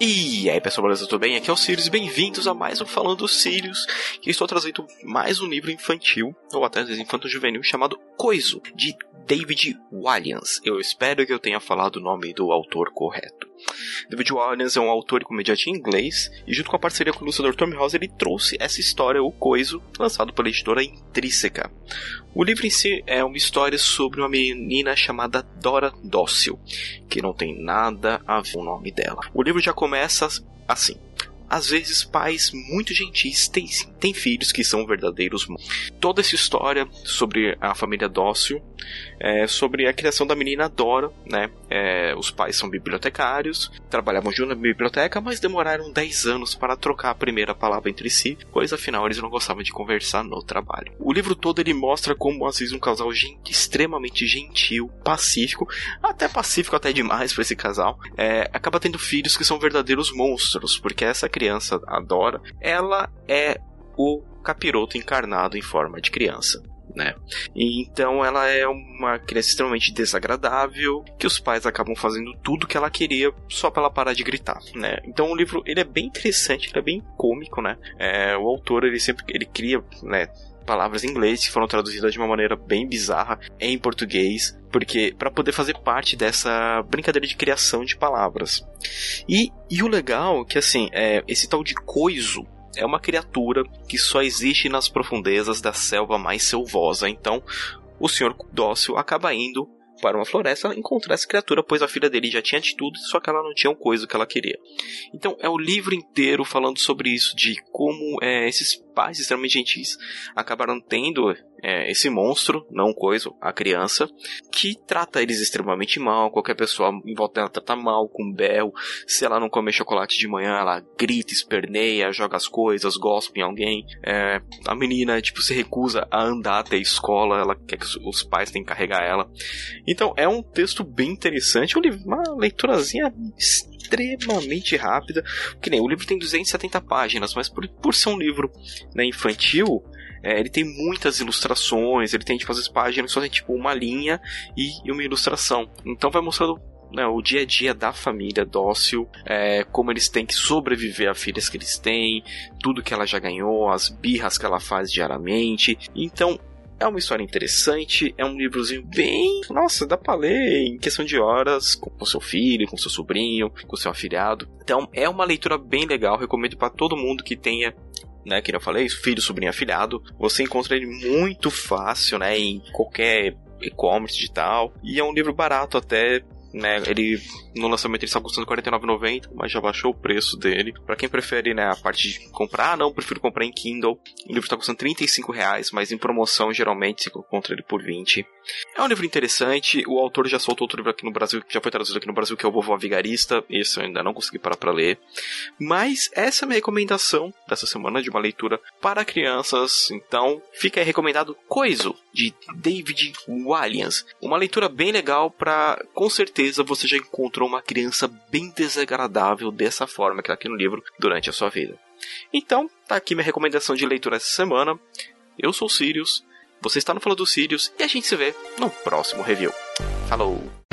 E aí pessoal, beleza? Tudo bem? Aqui é o Sirius, bem-vindos a mais um Falando Sirius, que estou trazendo mais um livro infantil, ou até infanto-juvenil, chamado Coiso, de David Walliams. Eu espero que eu tenha falado o nome do autor correto. David Walliams é um autor e comediante inglês, e junto com a parceria com o ilustrador Tom House, ele trouxe essa história, O Coiso, lançado pela editora Intrínseca. O livro em si é uma história sobre uma menina chamada Dora Dócil, que não tem nada a ver com o nome dela. O livro já começa assim. Às vezes, pais muito gentis têm, têm filhos que são verdadeiros. Toda essa história sobre a família Dócil, é, sobre a criação da menina Dora, né? É, os pais são bibliotecários, trabalhavam junto na biblioteca, mas demoraram 10 anos para trocar a primeira palavra entre si, pois afinal eles não gostavam de conversar no trabalho. O livro todo ele mostra como às vezes um casal gente, extremamente gentil, pacífico, até pacífico até demais para esse casal, é, acaba tendo filhos que são verdadeiros monstros, porque essa criança, a Dora, ela é o capiroto encarnado em forma de criança né? Então ela é uma criança extremamente desagradável, que os pais acabam fazendo tudo que ela queria só para ela parar de gritar, né? Então o livro ele é bem interessante, ele é bem cômico, né? É, o autor ele sempre ele cria, né? palavras em inglês que foram traduzidas de uma maneira bem bizarra em português, porque para poder fazer parte dessa brincadeira de criação de palavras. E, e o legal é que assim, é, esse tal de coiso é uma criatura que só existe nas profundezas da selva mais selvosa. Então, o senhor dócil acaba indo para uma floresta encontrar essa criatura, pois a filha dele já tinha atitude, só que ela não tinha um coisa que ela queria. Então é o livro inteiro falando sobre isso, de como é, esses pais extremamente gentis acabaram tendo é, esse monstro, não coisa, a criança, que trata eles extremamente mal. Qualquer pessoa em volta dela trata mal, com berro. Se ela não comer chocolate de manhã, ela grita, esperneia, joga as coisas, gospe em alguém. É, a menina, tipo, se recusa a andar até a escola, ela quer que os pais tenham que carregar ela. Então, é um texto bem interessante, uma leiturazinha extremamente rápida. Que nem o livro tem 270 páginas, mas por, por ser um livro né, infantil, é, ele tem muitas ilustrações, ele tem tipo as páginas só tem tipo uma linha e, uma ilustração. Então vai mostrando né, o dia a dia da família dócil, é, como eles têm que sobreviver a filhas que eles têm, tudo que ela já ganhou, as birras que ela faz diariamente. Então é uma história interessante, é um livrozinho bem. Nossa, dá pra ler em questão de horas com, seu filho, com seu sobrinho, com seu afilhado. Então é uma leitura bem legal, recomendo para todo mundo que tenha né, que eu falei, filho, sobrinho, afilhado, você encontra ele muito fácil, né, em qualquer e-commerce digital, e é um livro barato até, né, ele no lançamento ele estava custando R$ 49,90, mas já baixou o preço dele. Para quem prefere, né, a parte de comprar, não, prefiro comprar em Kindle. O livro está custando R$ 35,00, mas em promoção geralmente se encontra ele por 20. É um livro interessante. O autor já soltou outro livro aqui no Brasil, que já foi traduzido aqui no Brasil, que é o Vovó Vigarista. Esse eu ainda não consegui parar para ler. Mas essa é a minha recomendação dessa semana de uma leitura para crianças. Então, fica aí recomendado Coiso, de David Walliams. Uma leitura bem legal para, com certeza, você já encontrou uma criança bem desagradável dessa forma que está aqui no livro durante a sua vida. Então, tá aqui minha recomendação de leitura essa semana. Eu sou o Sirius, você está no Fala do Sirius e a gente se vê no próximo review. Falou!